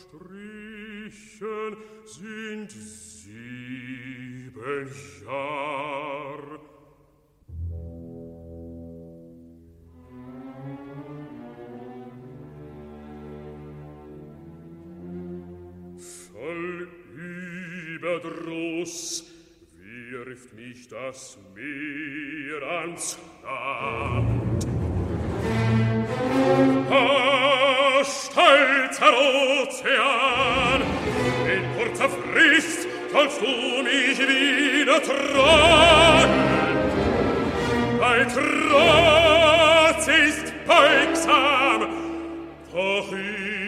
strichen sind sieben Jahr. Voll Überdruss wirft mich das Meer ans Land. Ah! schwarzer Ozean, in kurzer Frist sollst du mich wieder tragen. Dein Trotz ist beugsam, doch ich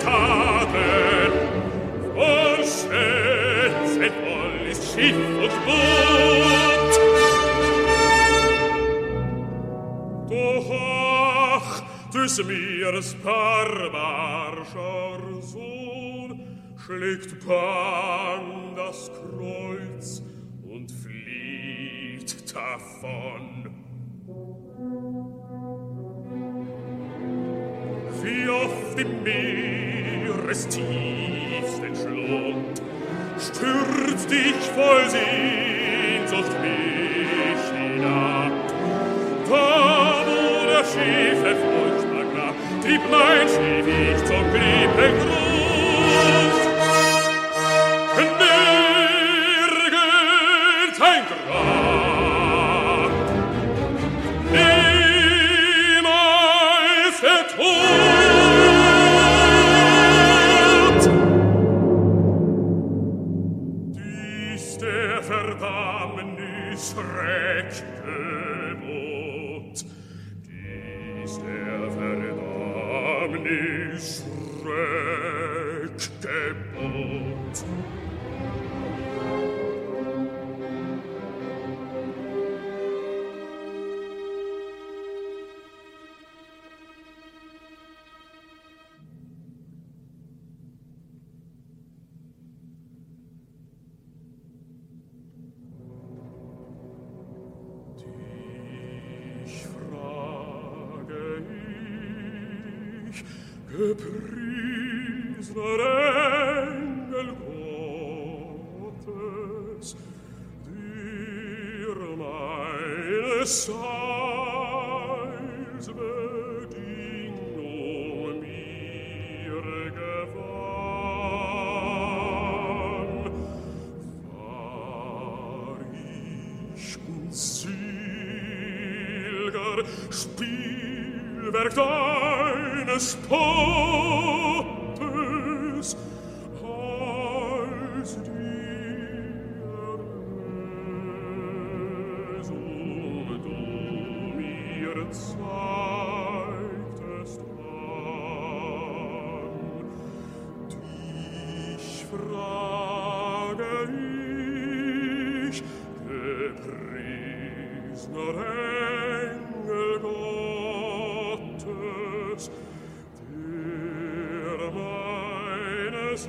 Taten, von Schätzen voll Schiff und Boot. Doch ach, des Meeres barbarscher Sohn schlägt Pan das Kreuz und flieht davon. Wie oft im Meerestiefsten Schlund stürzt dich voll Sehnsucht mich hinab. Da, wo der Schiffe furchtbar gab, trieb mein Schiff ich zum Grippengrund. Engel Gottes, der Heils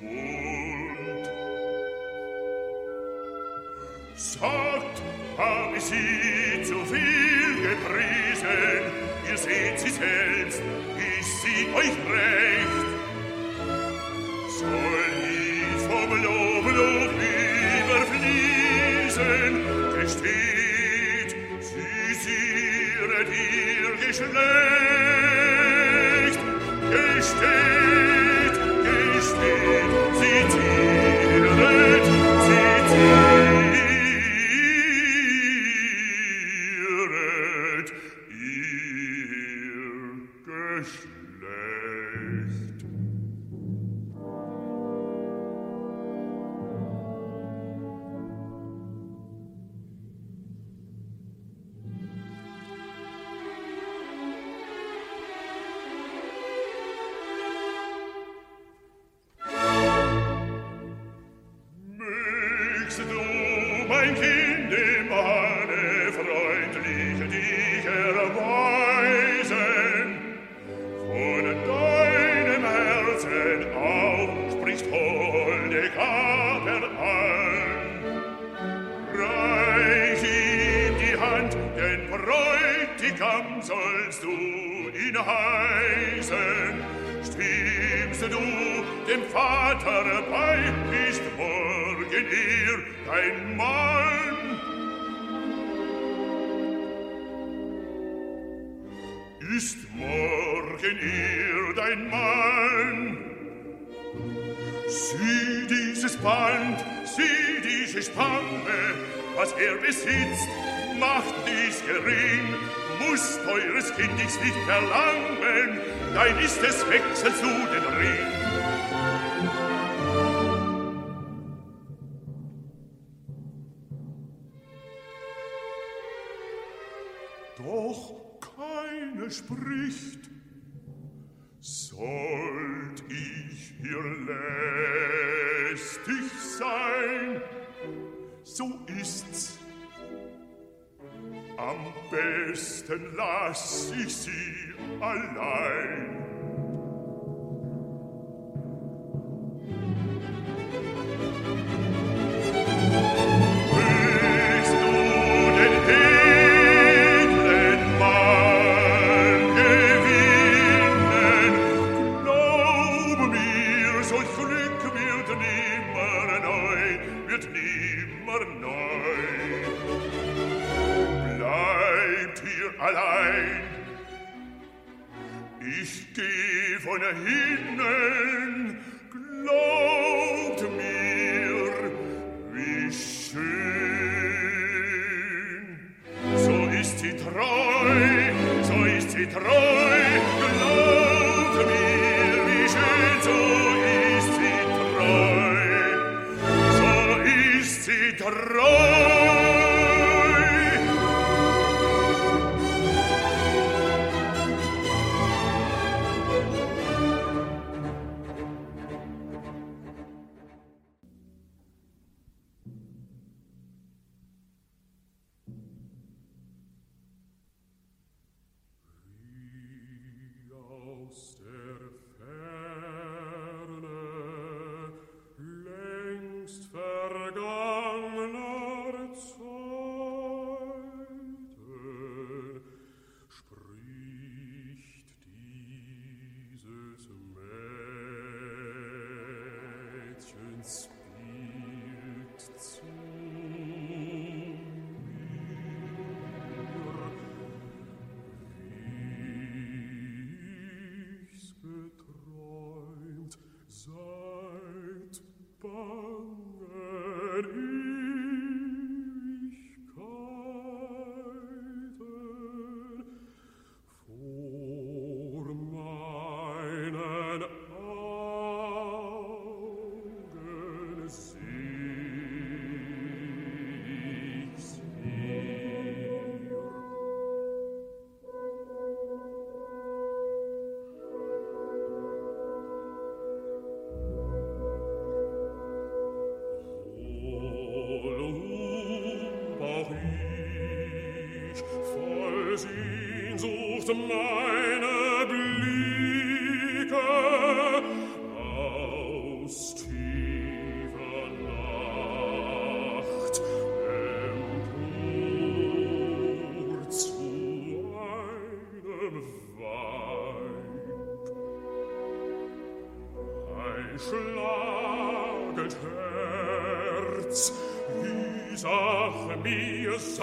wohnt. Sagt, hab ich sie zu viel gepriesen, ihr seht sie selbst, ich sieh euch recht. Soll ich vom Lob, Lob überfließen, gesteht, sie sieret ihr Geschlecht, gesteht,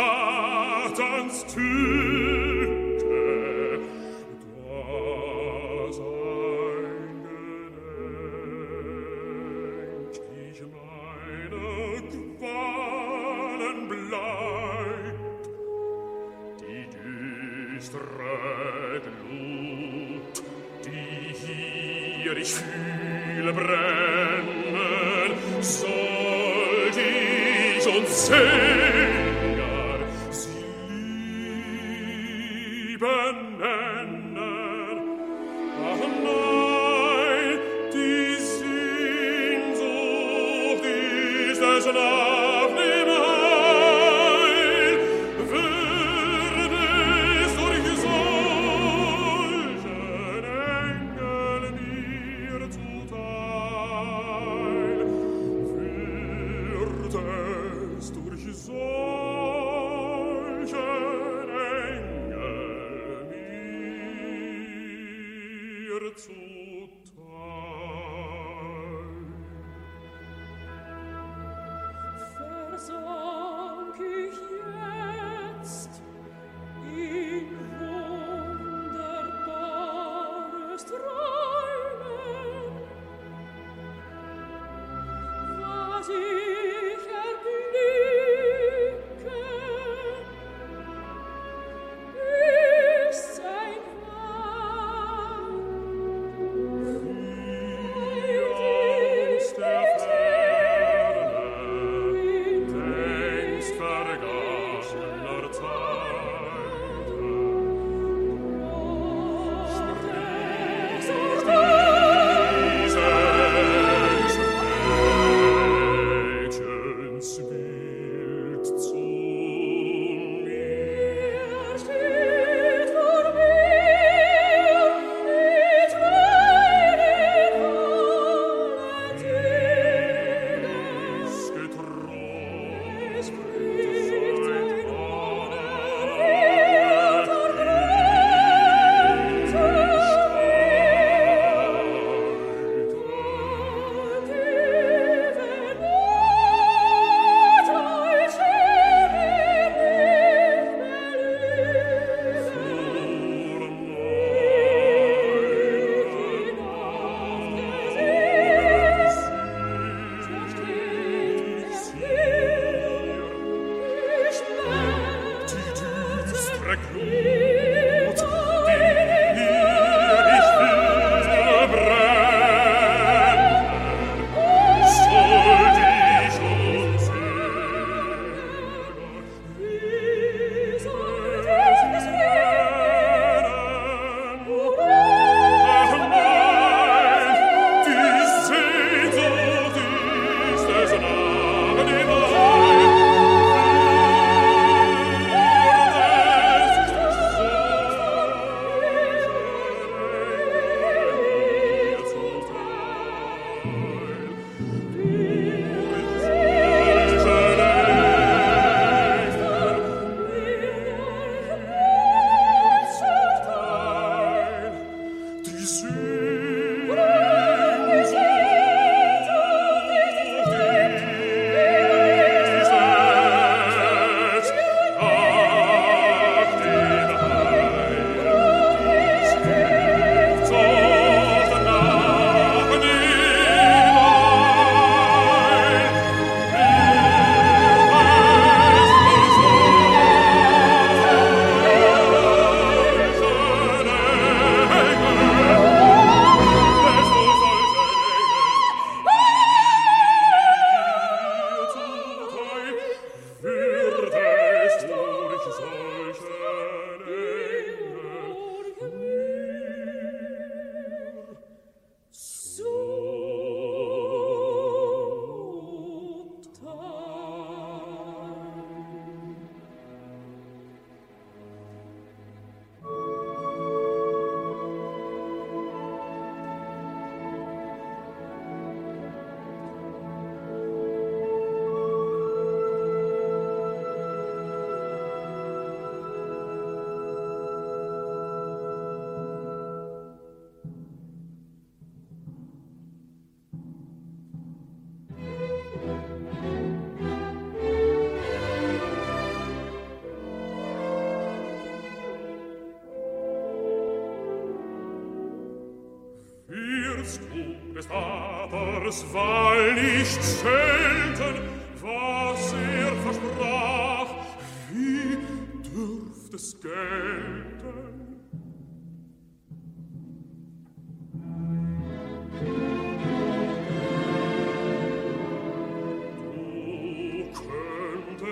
Satans Tür.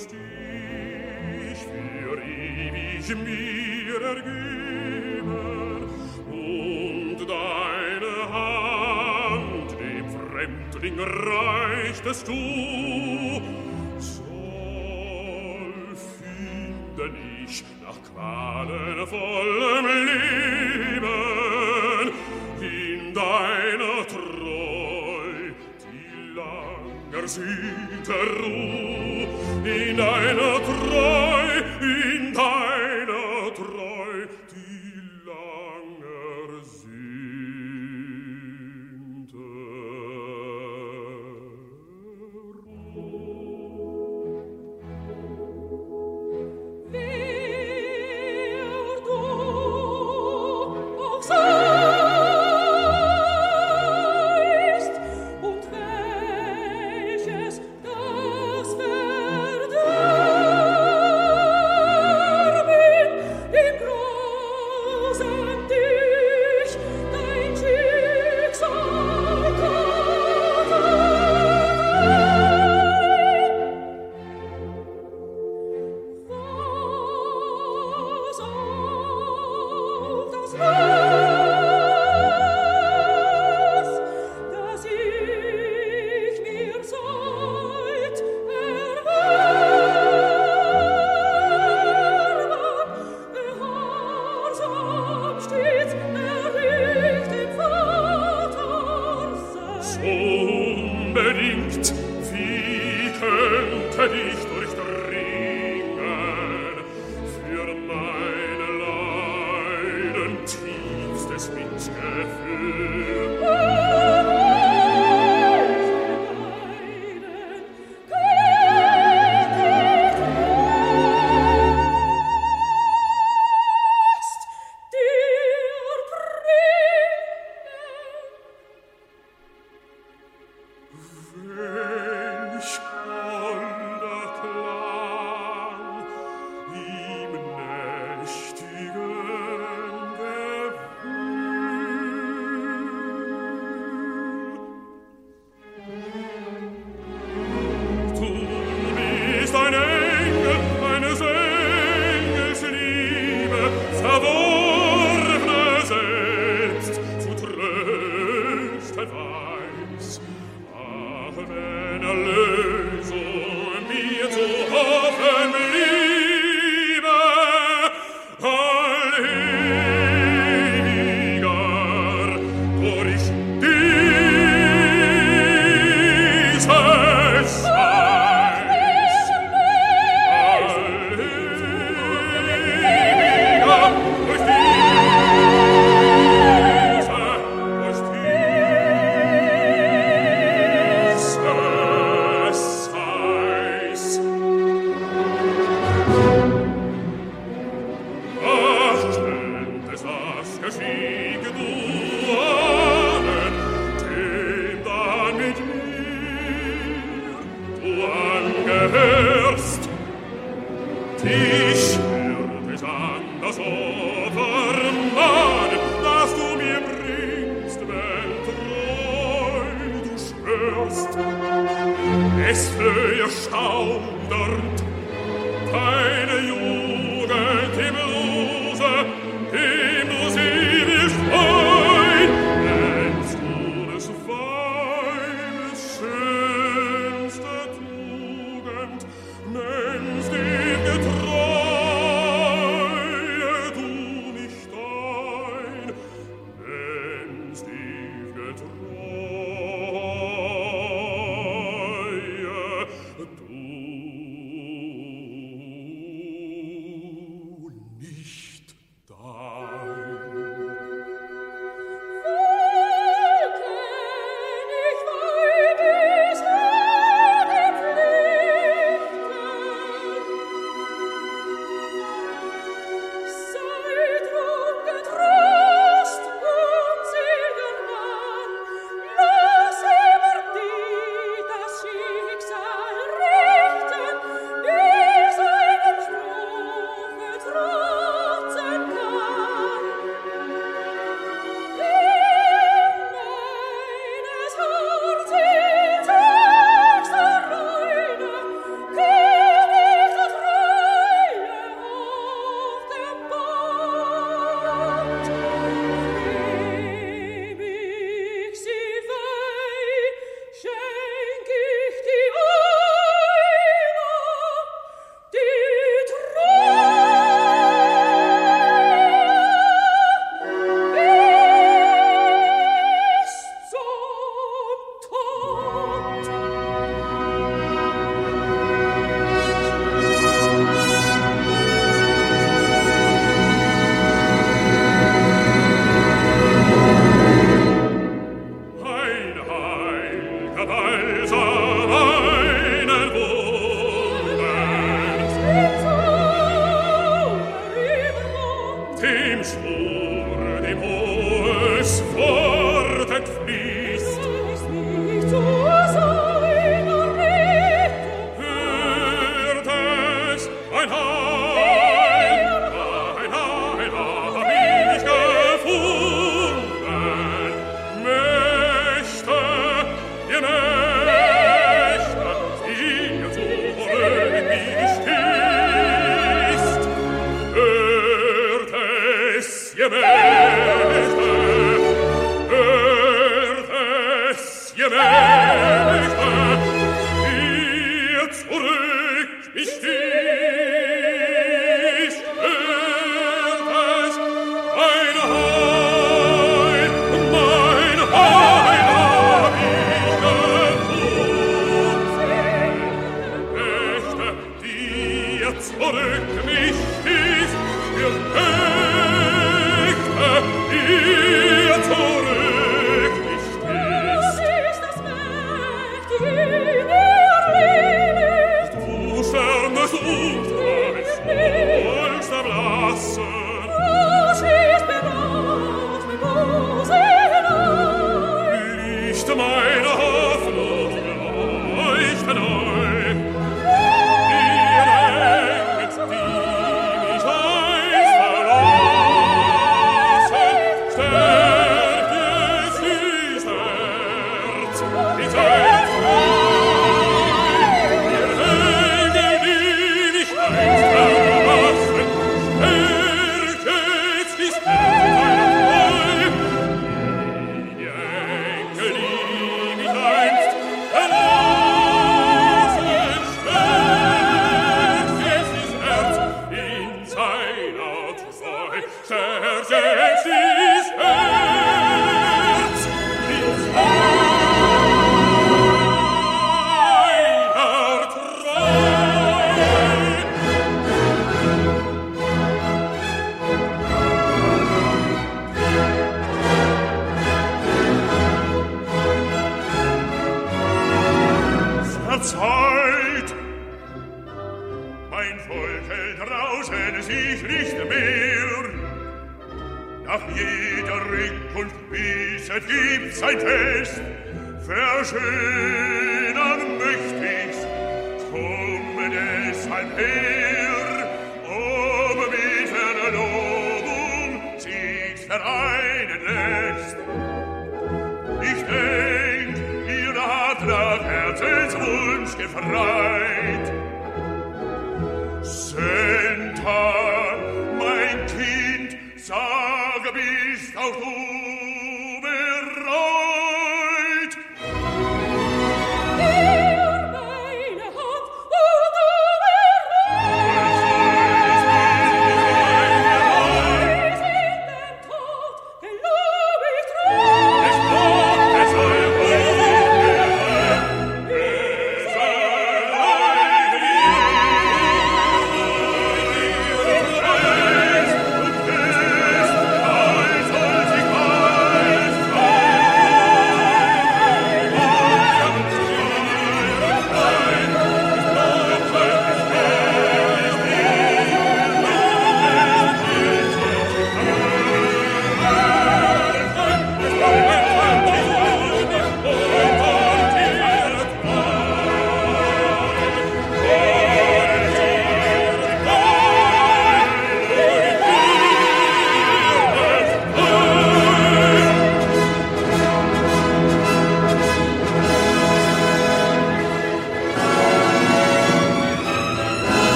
sollst dich für ewig mir ergeben und deine Hand dem Fremdling reichtest du. Soll finden ich nach qualenvollem Leben in deiner Treu die langer Süd in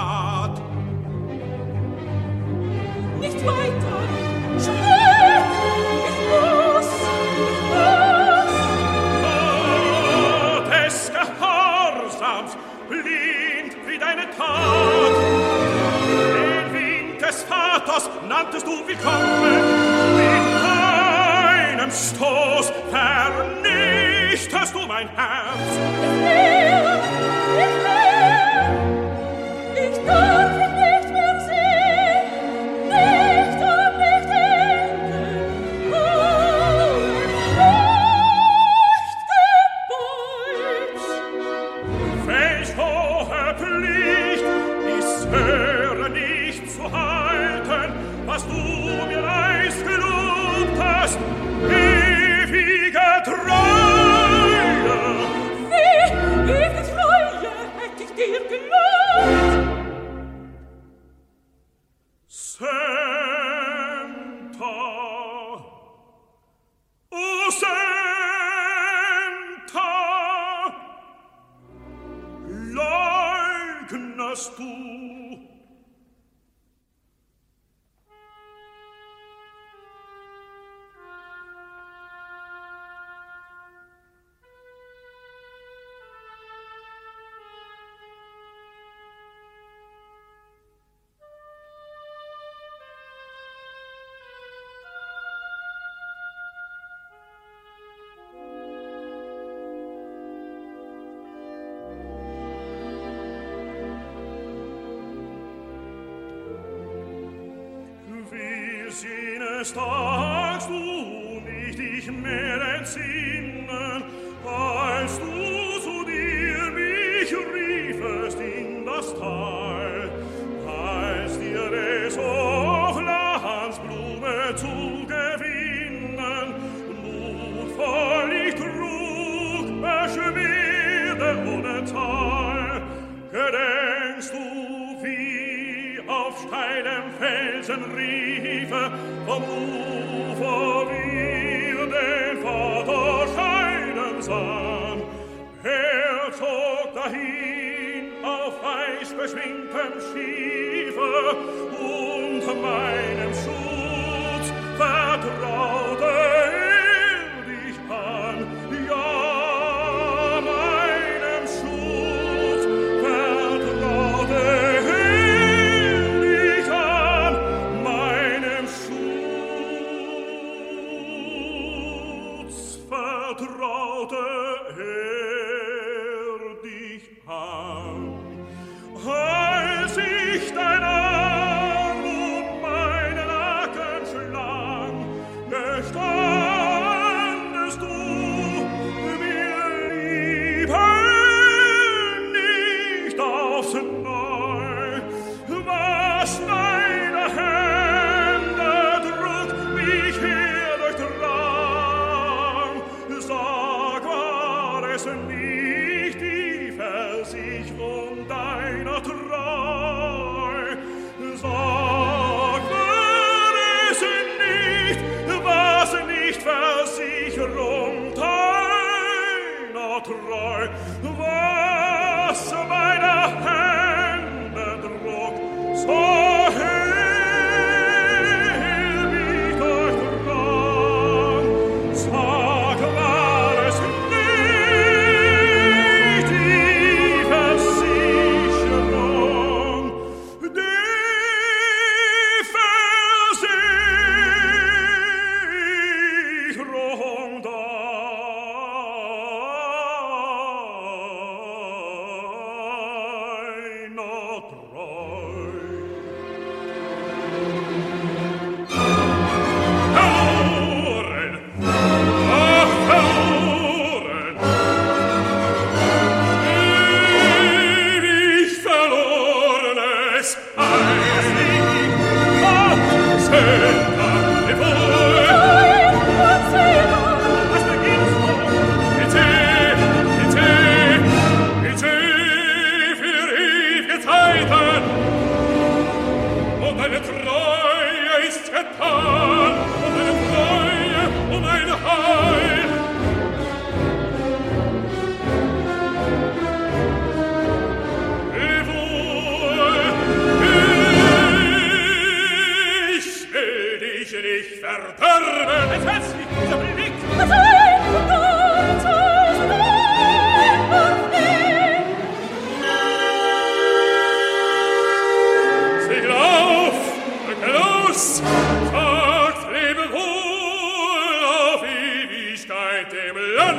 Verrat. Nicht weiter! Schnell! Ich muss! Ich muss! Wort des Gehorsams, blind wie deine Tat. Den Wink des Vaters nanntest du willkommen. Mit deinem Stoß vernichtest du mein Herz. Ich Oh.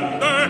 Thunder!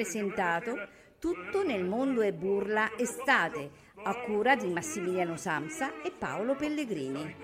presentato Tutto nel mondo è burla estate a cura di Massimiliano Samsa e Paolo Pellegrini.